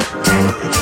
Thank you.